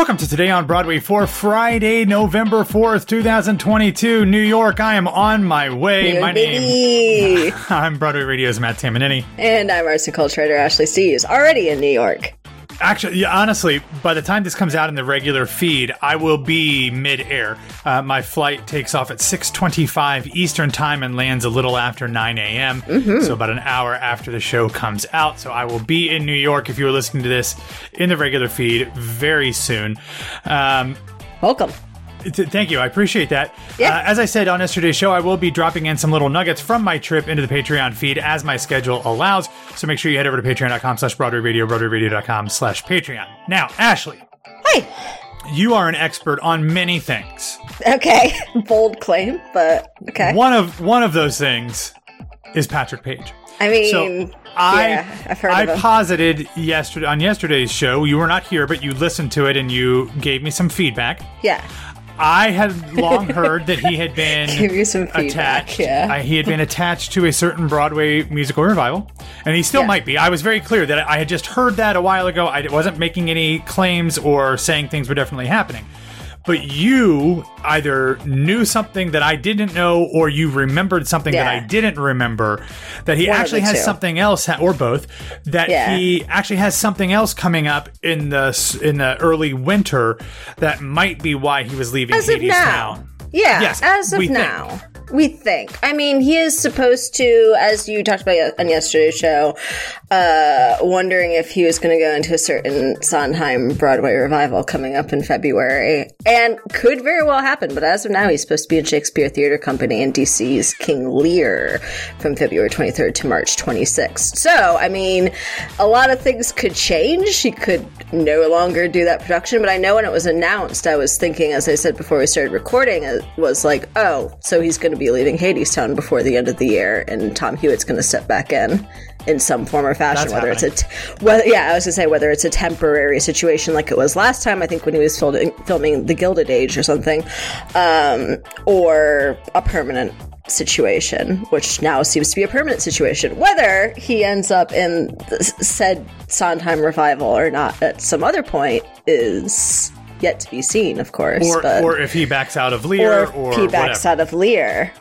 Welcome to Today on Broadway for Friday, November 4th, 2022, New York. I am on my way. My baby. name I'm Broadway Radio's Matt Tamanini. And I'm arts and culture writer Ashley Steves, already in New York. Actually, yeah, honestly, by the time this comes out in the regular feed, I will be mid-air. Uh, my flight takes off at 6:25 Eastern Time and lands a little after 9 a.m. So about an hour after the show comes out. So I will be in New York if you are listening to this in the regular feed very soon. Um, Welcome. Th- Thank you. I appreciate that. Yeah. Uh, as I said on yesterday's show, I will be dropping in some little nuggets from my trip into the Patreon feed as my schedule allows. So make sure you head over to patreon.com slash Broadway Radio, BroadwayRadio.com slash Patreon. Now, Ashley, Hi. you are an expert on many things. Okay. Bold claim, but okay. One of one of those things is Patrick Page. I mean, So I yeah, I've heard I posited yesterday on yesterday's show. You were not here, but you listened to it and you gave me some feedback. yeah. I had long heard that he had been Give you some feedback. attached. Yeah. I, he had been attached to a certain Broadway musical revival, and he still Yeah. might be. I was very clear that I had just heard that a while ago. I wasn't making any claims or saying things were definitely happening. But you either knew something that I didn't know, or you remembered something that I didn't remember. That he One actually has two. something else, or both. That Yeah. he actually has something else coming up in the in the early winter that might be why he was leaving as of Hades now. Yeah, Yes, as of now. think. We think. I mean, he is supposed to, as you talked about on yesterday's show, uh, wondering if he was going to go into a certain Sondheim Broadway revival coming up in February. And could very well happen, but as of now, he's supposed to be in Shakespeare Theater Company in DC's King Lear from February 23rd to March 26th. So, I mean, a lot of things could change. He could no longer do that production, but I know when it was announced, I was thinking, as I said before we started recording, it was like, oh, so he's going to be leaving Hadestown before the end of the year, and Tom Hewitt's going to step back in in some form or fashion, That's whether it's a t- whether yeah, I was gonna say whether it's a temporary situation like it was last time. I think when he was filming, filming The Gilded Age or something, um, or a permanent situation, which now seems to be a permanent situation. Whether he ends up in the said Sondheim revival or not at some other point is yet to be seen, of course. Or, but, or if he backs out of Lear, or or, if he backs whatever. out of Lear.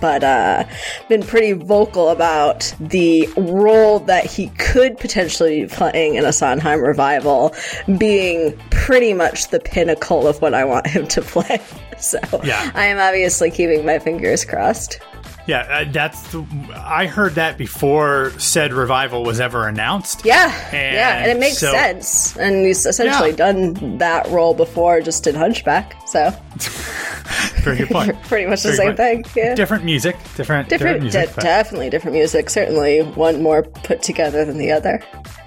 But uh been pretty vocal about the role that he could potentially be playing in a Sondheim revival being pretty much the pinnacle of what I want him to play. So Yeah. I am obviously keeping my fingers crossed. Yeah, uh, that's. The, I heard that before said revival was ever announced. Yeah, And yeah, and it makes so- sense. And he's essentially Yeah. done that role before, just in Hunchback. So Very good point. pretty much the same thing. Yeah. Different music, different, different, different, music. de- definitely different music. Certainly one more put together than the other.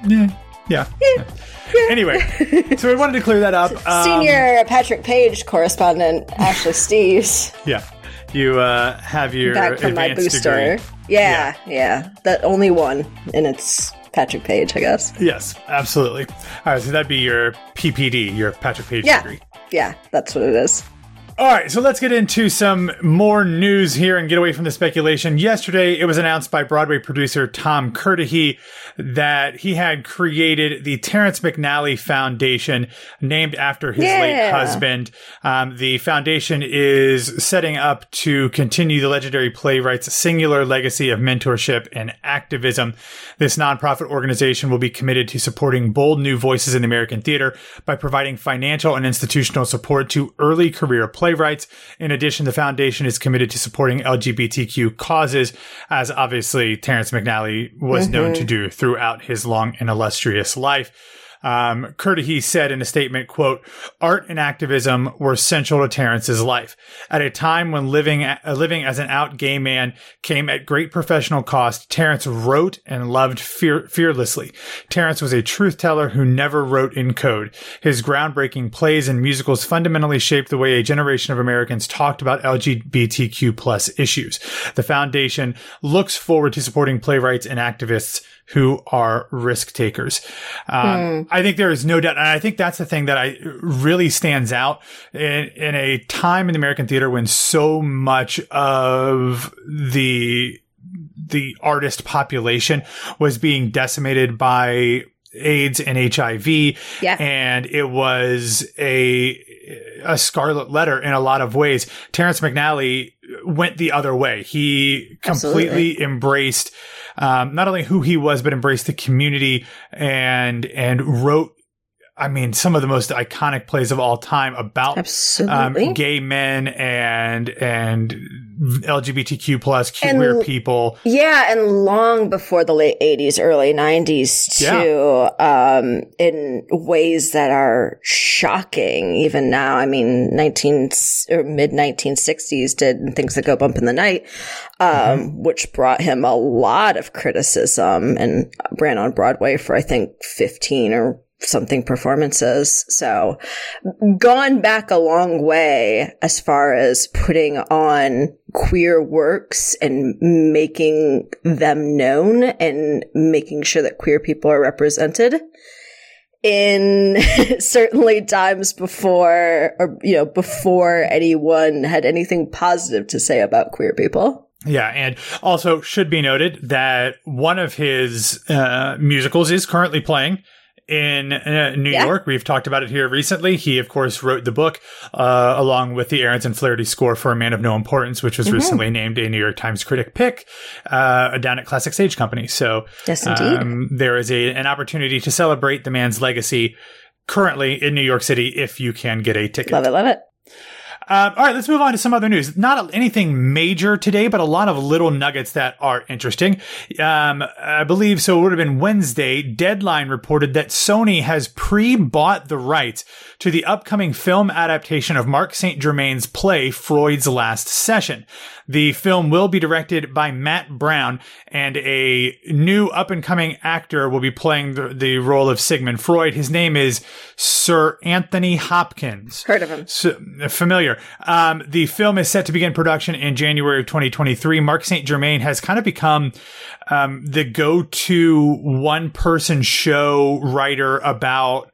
yeah, yeah. Anyway, so we wanted to clear that up. Um, Senior Patrick Page correspondent Ashley Steves Yeah, you uh, have your back from my booster. degree. Yeah, yeah, That only one, and it's Patrick Page, I guess. Yes, absolutely. All right, so that'd be your PPD, your Patrick Page Yeah, degree. yeah, that's what it is. All right, so let's get into some more news here and get away from the speculation. Yesterday, it was announced by Broadway producer Tom Kirdahy that he had created the Terrence McNally Foundation, named after his late husband. Um, the foundation is setting up to continue the legendary playwright's singular legacy of mentorship and activism. This nonprofit organization will be committed to supporting bold new voices in the American theater by providing financial and institutional support to early career playwrights. In addition, the foundation is committed to supporting LGBTQ causes, as obviously Terrence McNally was known to mm-hmm. do throughout his long and illustrious life. Um, Kirdahy said in a statement, quote, art and activism were central to Terrence's life. At a time when living, uh, living as an out gay man came at great professional cost, Terrence wrote and loved fear, fearlessly. Terrence was a truth teller who never wrote in code. His groundbreaking plays and musicals fundamentally shaped the way a generation of Americans talked about LGBTQ plus issues. The foundation looks forward to supporting playwrights and activists who are risk takers. Um, I think there is no doubt. And I think that's the thing that I really stands out in, in a time in the American theater when so much of the, the artist population was being decimated by AIDS and HIV. Yeah. And it was a, a scarlet letter in a lot of ways. Terrence McNally went the other way. He completely Absolutely. embraced, um, not only who he was, but embraced the community and, and wrote, I mean, some of the most iconic plays of all time about um, gay men and and LGBTQ plus queer people. Yeah, and long before the late 80s, early 90s too, um, in ways that are shocking even now. I mean, 19 or mid 1960s did Things That Go Bump in the Night, um, which brought him a lot of criticism and ran on Broadway for, I think, 15 or something performances. So gone back a long way as far as putting on queer works and making them known and making sure that queer people are represented in certainly times before or you know before anyone had anything positive to say about queer people Yeah, and also should be noted that one of his uh, musicals is currently playing in uh, New Yeah. York. We've talked about it here recently. He, of course, wrote the book uh, along with the Ahrens and Flaherty score for A Man of No Importance, which was recently named a New York Times critic pick uh, down at Classic Stage Company. So yes indeed um, there is a an opportunity to celebrate the man's legacy currently in New York City if you can get a ticket. love it love it Um, all right, let's move on to some other news. Not anything major today, but a lot of little nuggets that are interesting. Um, I believe so. It would have been Wednesday. Deadline reported that Sony has pre-bought the rights to the upcoming film adaptation of Mark St. Germain's play Freud's Last Session. The film will be directed by Matt Brown, and a new up-and-coming actor will be playing the, the role of Sigmund Freud. His name is Sir Anthony Hopkins. heard of him So, familiar. Um, the film is set to begin production in January of 2023. Mark St. Germain has kind of become um, the go-to one-person show writer about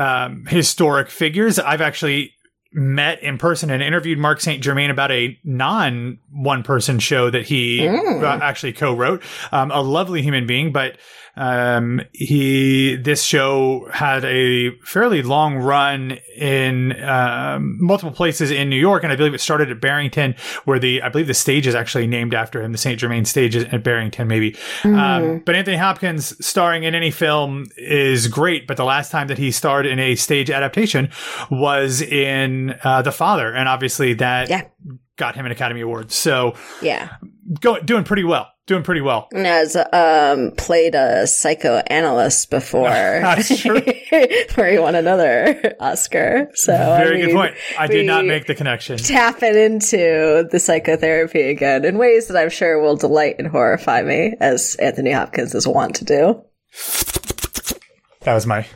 um, historic figures. I've actually met in person and interviewed Mark St. Germain about a non one person show that he uh, actually co wrote. Um, a lovely human being, but um, he this show had a fairly long run in um, multiple places in New York, and I believe it started at Barrington, where the I believe the stage is actually named after him. The St. Germain stage is at Barrington, maybe. Um, but Anthony Hopkins starring in any film is great, but the last time that he starred in a stage adaptation was in uh, The Father, and obviously that Yeah. got him an Academy Award. So yeah go, doing pretty well. Doing pretty well. And has um played a psychoanalyst before. That's true. where he won another Oscar. So I Very good point. I did not make the connection. tapping into the psychotherapy again in ways that I'm sure will delight and horrify me, as Anthony Hopkins is wont to do. That was my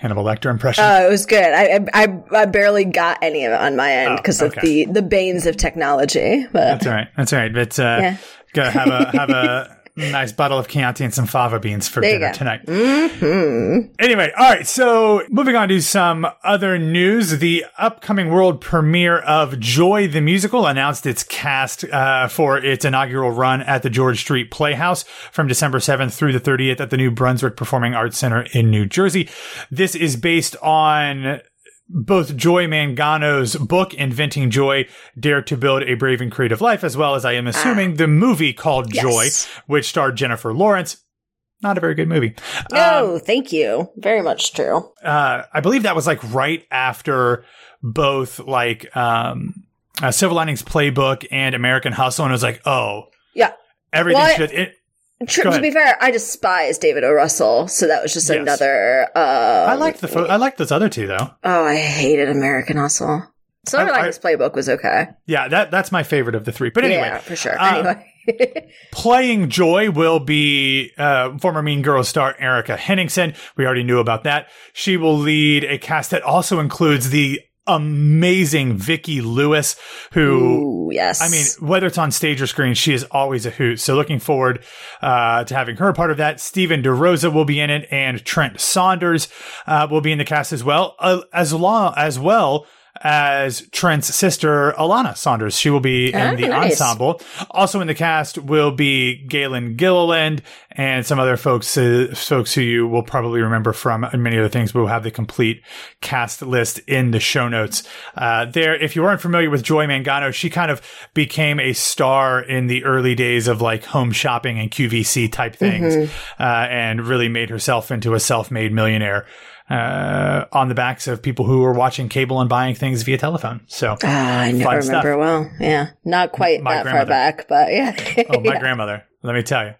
Hannibal Lecter impression. Oh, it was good. I I, I barely got any of it on my end Oh, because of the the banes of technology. But That's all right. That's all right. But uh, Yeah. gotta have a have a nice bottle of Chianti and some fava beans for you dinner tonight. Mhm. Anyway, all right. So moving on to some other news, the upcoming world premiere of Joy the Musical announced its cast uh, for its inaugural run at the George Street Playhouse from December 7th through the 30th at the New Brunswick Performing Arts Center in New Jersey. This is based on both Joy Mangano's book, Inventing Joy, Dare to Build a Brave and Creative Life, as well as I am assuming the movie called Yes. Joy, which starred Jennifer Lawrence. Not a very good movie. no, thank you. Very much true. uh, I believe that was like right after both like um, uh, Silver Linings Playbook and American Hustle, and it was like, oh, Yeah. everything Well, should. It, To be fair, I despise David O. Russell, so that was just Yes. another. Uh, I liked the pho- I liked those other two though. Oh, I hated American Hustle. So I- I- Linings Playbook was okay. Yeah, that that's my favorite of the three. But anyway, yeah, for sure. uh, anyway, playing Joy will be uh, former Mean Girls star Erika Henningsen. We already knew about that. She will lead a cast that also includes the amazing Vicki Lewis, who Ooh, yes. I mean, whether it's on stage or screen, she is always a hoot. So looking forward uh, to having her a part of that. Stephen DeRosa will be in it, and Trent Saunders uh, will be in the cast as well, uh, as long as well as Trent's sister, Alana Saunders. She will be in Oh, the nice. ensemble. Also in the cast will be Galen Gilliland and some other folks, uh, folks who you will probably remember from many other things. We'll have the complete cast list in the show notes. Uh, there, if you weren't familiar with Joy Mangano, she kind of became a star in the early days of like home shopping and QVC type things, Mm-hmm. uh, and really made herself into a self-made millionaire. Uh, on the backs of people who were watching cable and buying things via telephone. So, Ah, I know, Fun I remember well. Yeah, not quite My that far back, but yeah. Oh, my grandmother. Let me tell you.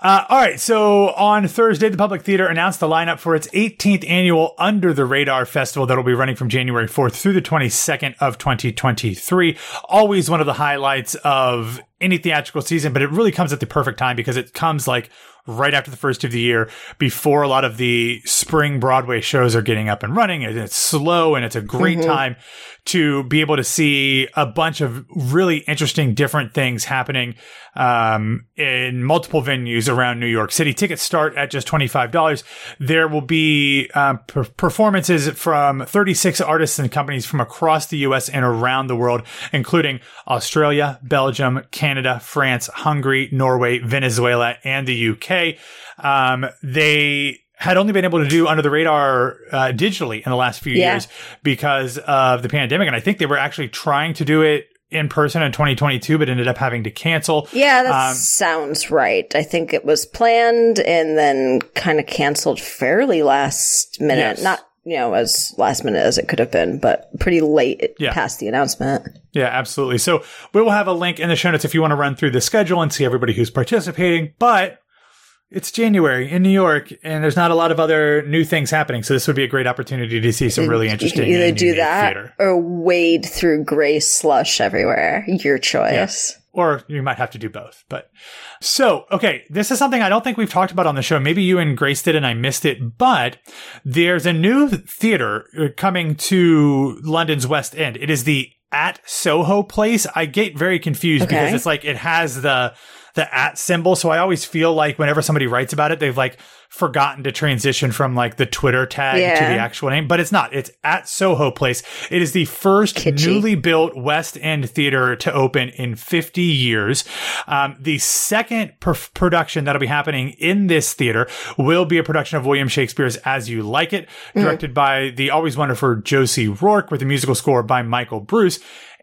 Uh, all right. So on Thursday, the Public Theater announced the lineup for its 18th annual Under the Radar Festival that'll be running from January 4th through the 22nd of 2023. Always one of the highlights of any theatrical season, but it really comes at the perfect time because it comes like right after the first of the year before a lot of the spring Broadway shows are getting up and running and it's slow and it's a great time to be able to see a bunch of really interesting different things happening um, in multiple venues around New York City. Tickets start at just $25. There will be um, per- performances from 36 artists and companies from across the US and around the world, including Australia, Belgium, Canada, France, Hungary, Norway, Venezuela, and the UK. Um, they had only been able to do under the radar uh, digitally in the last few Yeah. years because of the pandemic. And I think they were actually trying to do it in person in 2022, but ended up having to cancel. Yeah, that Um, sounds right. I think it was planned and then kind of canceled fairly last minute. Yes. Not, you know, as last minute as it could have been, but pretty late Yeah. past the announcement. Yeah, absolutely. So we will have a link in the show notes if you want to run through the schedule and see everybody who's participating. But it's January in New York, and there's not a lot of other new things happening. So this would be a great opportunity to see some really You interesting. can either do that theater. or wade through gray slush everywhere. Your choice. or you might have to do both. But so, okay, this is something I don't think we've talked about on the show. Maybe you and Grace did and I missed it, but there's a new theater uh, coming to London's West End. It is the At Soho Place. I get very confused because it's like it has the the at symbol. So I always feel like whenever somebody writes about it, they've like forgotten to transition from like the Twitter tag to the actual name, but it's not. It's at Soho Place. It is the first Kitschy. newly built West End theater to open in 50 years. Um, the second production that'll be happening in this theater will be a production of William Shakespeare's As You Like It, directed by the always wonderful Josie Rourke with a musical score by Michael Bruce.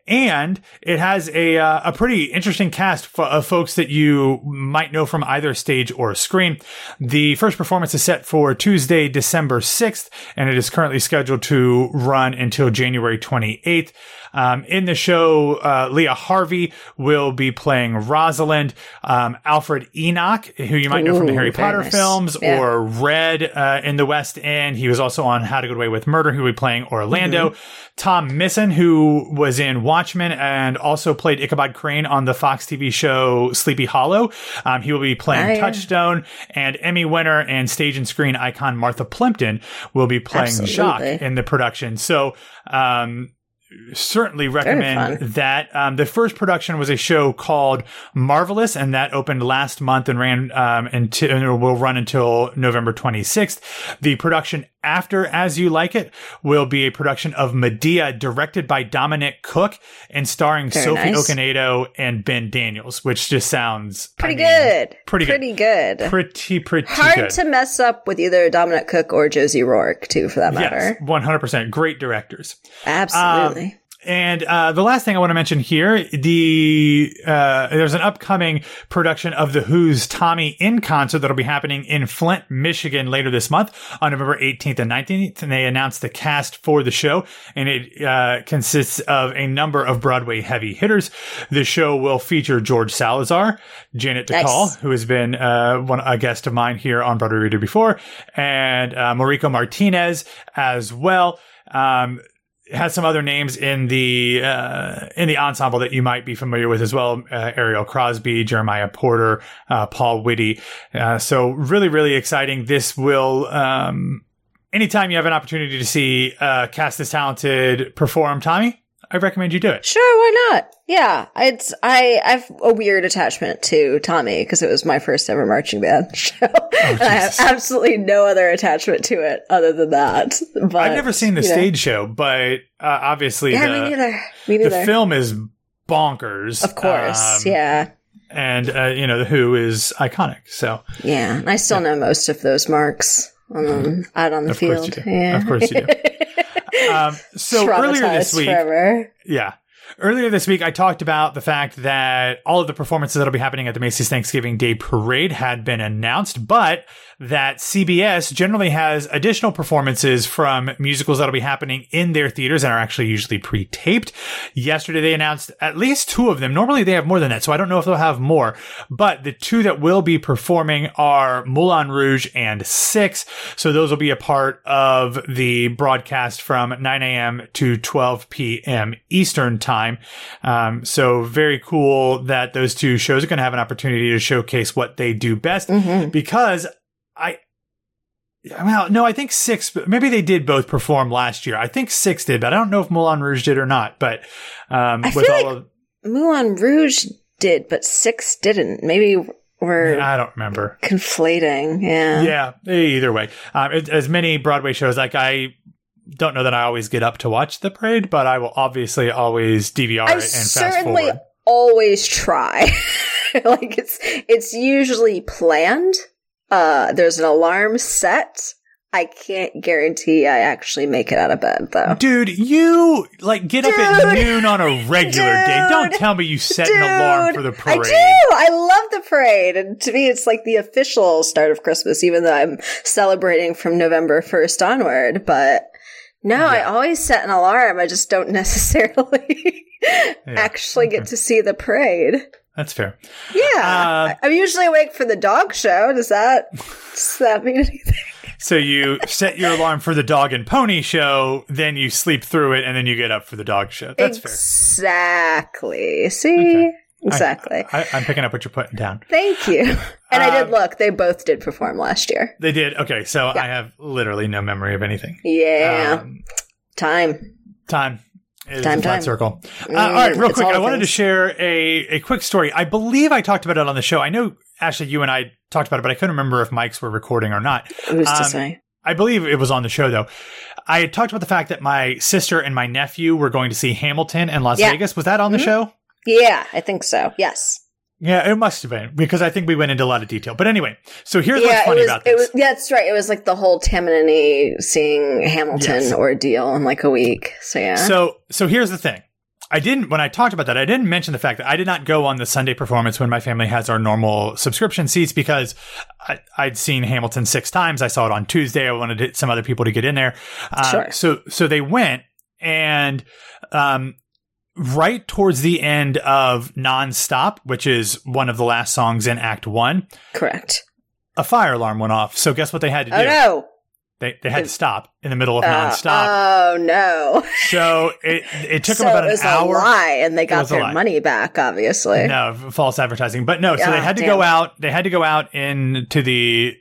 And it has a uh, a pretty interesting cast fo- of folks that you might know from either stage or screen. The first performance is set for Tuesday, December 6th, and it is currently scheduled to run until January 28th. Um, in the show, uh, Leah Harvey will be playing Rosalind. Um, Alfred Enoch, who you might know from the Harry Potter nice. films Yeah. or Red uh, in the West End. He was also on How to Get Away with Murder, who will be playing Orlando. Tom Misson, who was in Watchmen and also played Ichabod Crane on the Fox TV show Sleepy Hollow. Um, he will be playing yeah. Touchstone, and Emmy winner and stage and screen icon Martha Plimpton will be playing Absolutely. Jacques in the production. So, um, certainly recommend that. Um, the first production was a show called Marvelous, and that opened last month and ran um, until and will run until November 26th. The production after As You Like It will be a production of Medea, directed by Dominic Cooke and starring Very Sophie nice. Okonedo and Ben Daniels, which just sounds I Pretty mean, good. pretty good. Pretty good. pretty pretty Hard good. to mess up with either Dominic Cooke or Josie Rourke, too, for that Yes, matter. one hundred percent. Great directors. Absolutely. And uh, the last thing I want to mention here, the uh, there's an upcoming production of the Who's Tommy in concert that'll be happening in Flint, Michigan later this month on November 18th and 19th. And they announced the cast for the show, and it uh, consists of a number of Broadway heavy hitters. The show will feature George Salazar, Janet Nice. Dacal, who has been uh, one a guest of mine here on Broadway Radio before, and uh, Mariko Martinez as well. Um, has some other names in the uh, in the ensemble that you might be familiar with as well. Uh, Ariel Crosby, Jeremiah Porter, uh, Paul Whitty. Uh, so really, really exciting. This will. Um, anytime you have an opportunity to see uh, cast this talented perform, Tommy, I recommend you do it. Sure, why not? Yeah, it's I I've a weird attachment to Tommy because it was my first ever marching band show. Oh, and I have absolutely no other attachment to it other than that. But I've never seen the you know. stage show, but uh, obviously Yeah, the me neither. Me the film is bonkers. of course, Um, yeah, and uh, you know the Who is iconic. So yeah. I still know most of those marks um, out on the Of course field. Yeah, Of course you do. um, so earlier this week, forever. Yeah. Earlier this week, I talked about the fact that all of the performances that'll be happening at the Macy's Thanksgiving Day Parade had been announced, but that CBS generally has additional performances from musicals that'll be happening in their theaters and are actually usually pre-taped. Yesterday, they announced at least two of them. Normally, they have more than that, so I don't know if they'll have more, but the two that will be performing are Moulin Rouge and Six. So those will be a part of the broadcast from 9 a.m. to 12 p.m. Eastern time. Um, so very cool that those two shows are going to have an opportunity to showcase what they do best Mhm. because I, well, no, I think six, maybe they did both perform last year. I think six did, but I don't know if Moulin Rouge did or not. But, um, I with feel all like- of, Moulin Rouge did, but Six didn't. Maybe we're I don't remember. conflating. Yeah. Yeah, either way. Um, as many Broadway shows, like I don't know that I always get up to watch the parade, but I will obviously always DVR I it and fast certainly forward. always try. like it's it's usually planned. Uh there's an alarm set. I can't guarantee I actually make it out of bed though. Dude, you like get up at noon on a regular day. Don't tell me you set an alarm for the parade. I do. I love the parade. And to me, it's like the official start of Christmas, even though I'm celebrating from November 1st onward. But no, I always set an alarm. I just don't necessarily actually get to see the parade. That's fair. Yeah. Uh, I- I'm usually awake for the dog show. Does that, does that mean anything? So you set your alarm for the dog and pony show, then you sleep through it, and then you get up for the dog show. That's fair. Exactly. See? Okay. Exactly. I, I'm picking up what you're putting down. Thank you. And I Um, did look. They both did perform last year. They did. Okay, so I have literally no memory of anything. Yeah. Um, time. time is Time, time. circle. Uh, Mm, all right, real quick, I wanted to share a, a quick story. I believe I talked about it on the show. I know, Ashley, you and I talked about it, but I couldn't remember if mics were recording or not. Who's to Um, say? I believe it was on the show, though. I had talked about the fact that my sister and my nephew were going to see Hamilton in Las Yeah. Vegas. Was that on the Mhm. show? Yeah, I think so. Yes. Yeah, it must have been because I think we went into a lot of detail. But anyway, so here's yeah, what's funny it was. about It this. was. Yeah, that's right. It was like the whole Tamanini seeing Hamilton Yes. ordeal in like a week. So yeah. So, so here's the thing. I didn't, when I talked about that, I didn't mention the fact that I did not go on the Sunday performance when my family has our normal subscription seats because I, I'd seen Hamilton six times. I saw it on Tuesday. I wanted some other people to get in there. Uh, Sure. So, so they went and, um, right towards the end of Nonstop, which is one of the last songs in Act One, Correct. a fire alarm went off. So guess what they had to do? Oh no. They, they had to stop in the middle of Uh, Nonstop. oh no. so it, it took so them about an hour. lie, and they got their money back. Obviously. No, false advertising. But no, so they Ah, had to damn. go out. They had to go out into the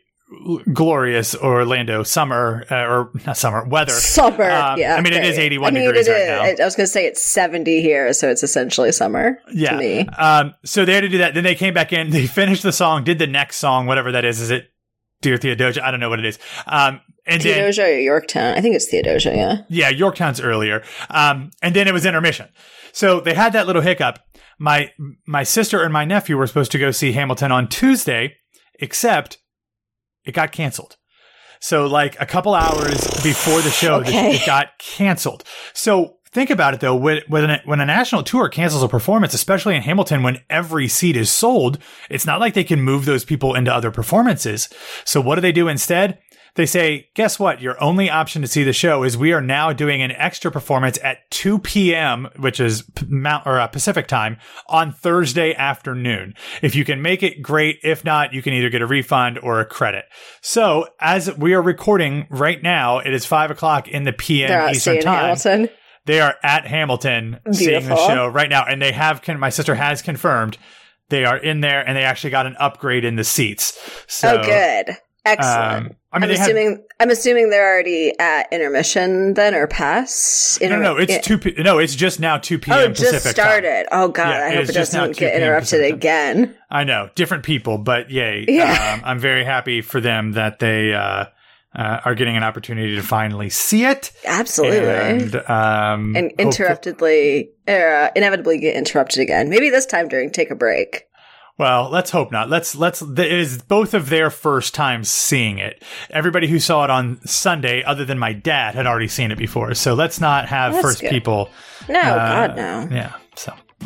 glorious Orlando summer uh, or not summer weather. Summer. Um, yeah. I mean, it is 81 I mean, degrees right now. I, was going to say it's 70 here, so it's essentially summer Yeah. to me. Um, so they had to do that. Then they came back in. They finished the song, did the next song, whatever that is. Is it Dear Theodosia? I don't know what it is. Um, and then Theodosia or Yorktown? I think it's Theodosia. Yeah. Yeah, Yorktown's earlier. Um, and then it was intermission. So they had that little hiccup. My my sister and my nephew were supposed to go see Hamilton on Tuesday, except it got canceled. So like a couple hours before the show, Okay. it got canceled. So think about it though, when when a, when a national tour cancels a performance, especially in Hamilton, when every seat is sold, it's not like they can move those people into other performances. So what do they do instead? They say, guess what? Your only option to see the show is we are now doing an extra performance at 2 p.m., which is Mount or uh, Pacific time on Thursday afternoon. If you can make it, great. If not, you can either get a refund or a credit. So as we are recording right now, it is five o'clock in the p.m. They're Eastern time. Hamilton. They are at Hamilton seeing the show right now, and they have. Con- my sister has confirmed they are in there, and they actually got an upgrade in the seats. So, oh, good. Excellent. um, I mean, I'm assuming I'm assuming they're already at intermission then or past. no, no, no, it's two. P- no, it's just now two p.m. Oh, Pacific just time. started. Oh god, Yeah, I it hope it doesn't get interrupted Pacific time. again. I know, different people, but yay! Yeah. Um, I'm very happy for them that they uh, uh, are getting an opportunity to finally see it. Absolutely. And, um, and interruptedly, uh, inevitably get interrupted again. Maybe this time during take a break. Well, let's hope not. Let's let's. It is both of their first times seeing it. Everybody who saw it on Sunday, other than my dad, had already seen it before. So let's not have That's first good. people. No, uh, God, no. Yeah.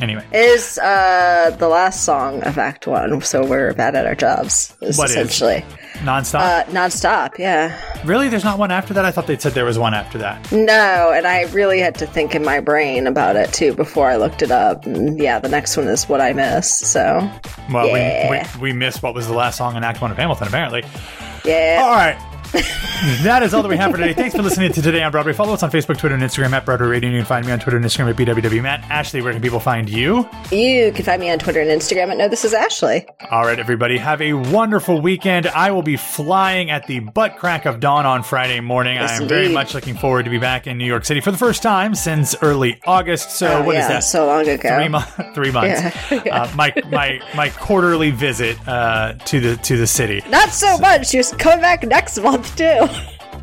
Anyway, Is uh, the last song of Act One, so we're bad at our jobs. Is What is? essentially nonstop. uh, nonstop. Yeah. really, there's not one after that. I thought they said there was one after that. No, and I really had to think in my brain about it too before I looked it up. And yeah, the next one is what I miss. So Well, Yeah. we, we we missed what was the last song in Act One of Hamilton. Apparently. yeah. All right. that is all that we have for today. Thanks for listening to Today on Broadway. Follow us on Facebook, Twitter, and Instagram at Broadway Radio. You can find me on Twitter and Instagram at BWWMatt. Ashley, where can people find you? You can find me on Twitter and Instagram at No This Is Ashley. All right, everybody, have a wonderful weekend. I will be flying at the butt crack of dawn on Friday morning. Yes, I am very much looking forward to be back in New York City for the first time since early August. So Oh, what is yeah, that? so long ago. Three, mo- three months. Yeah. Uh, my my my quarterly visit uh, to the to the city. Not so much. You're coming back next month too.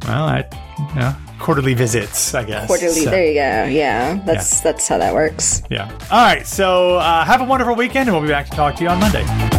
Well, I, you know, quarterly visits, I guess. Quarterly. So, There you go. Yeah, that's that's how that works. yeah. All right. So uh, have a wonderful weekend, and we'll be back to talk to you on Monday.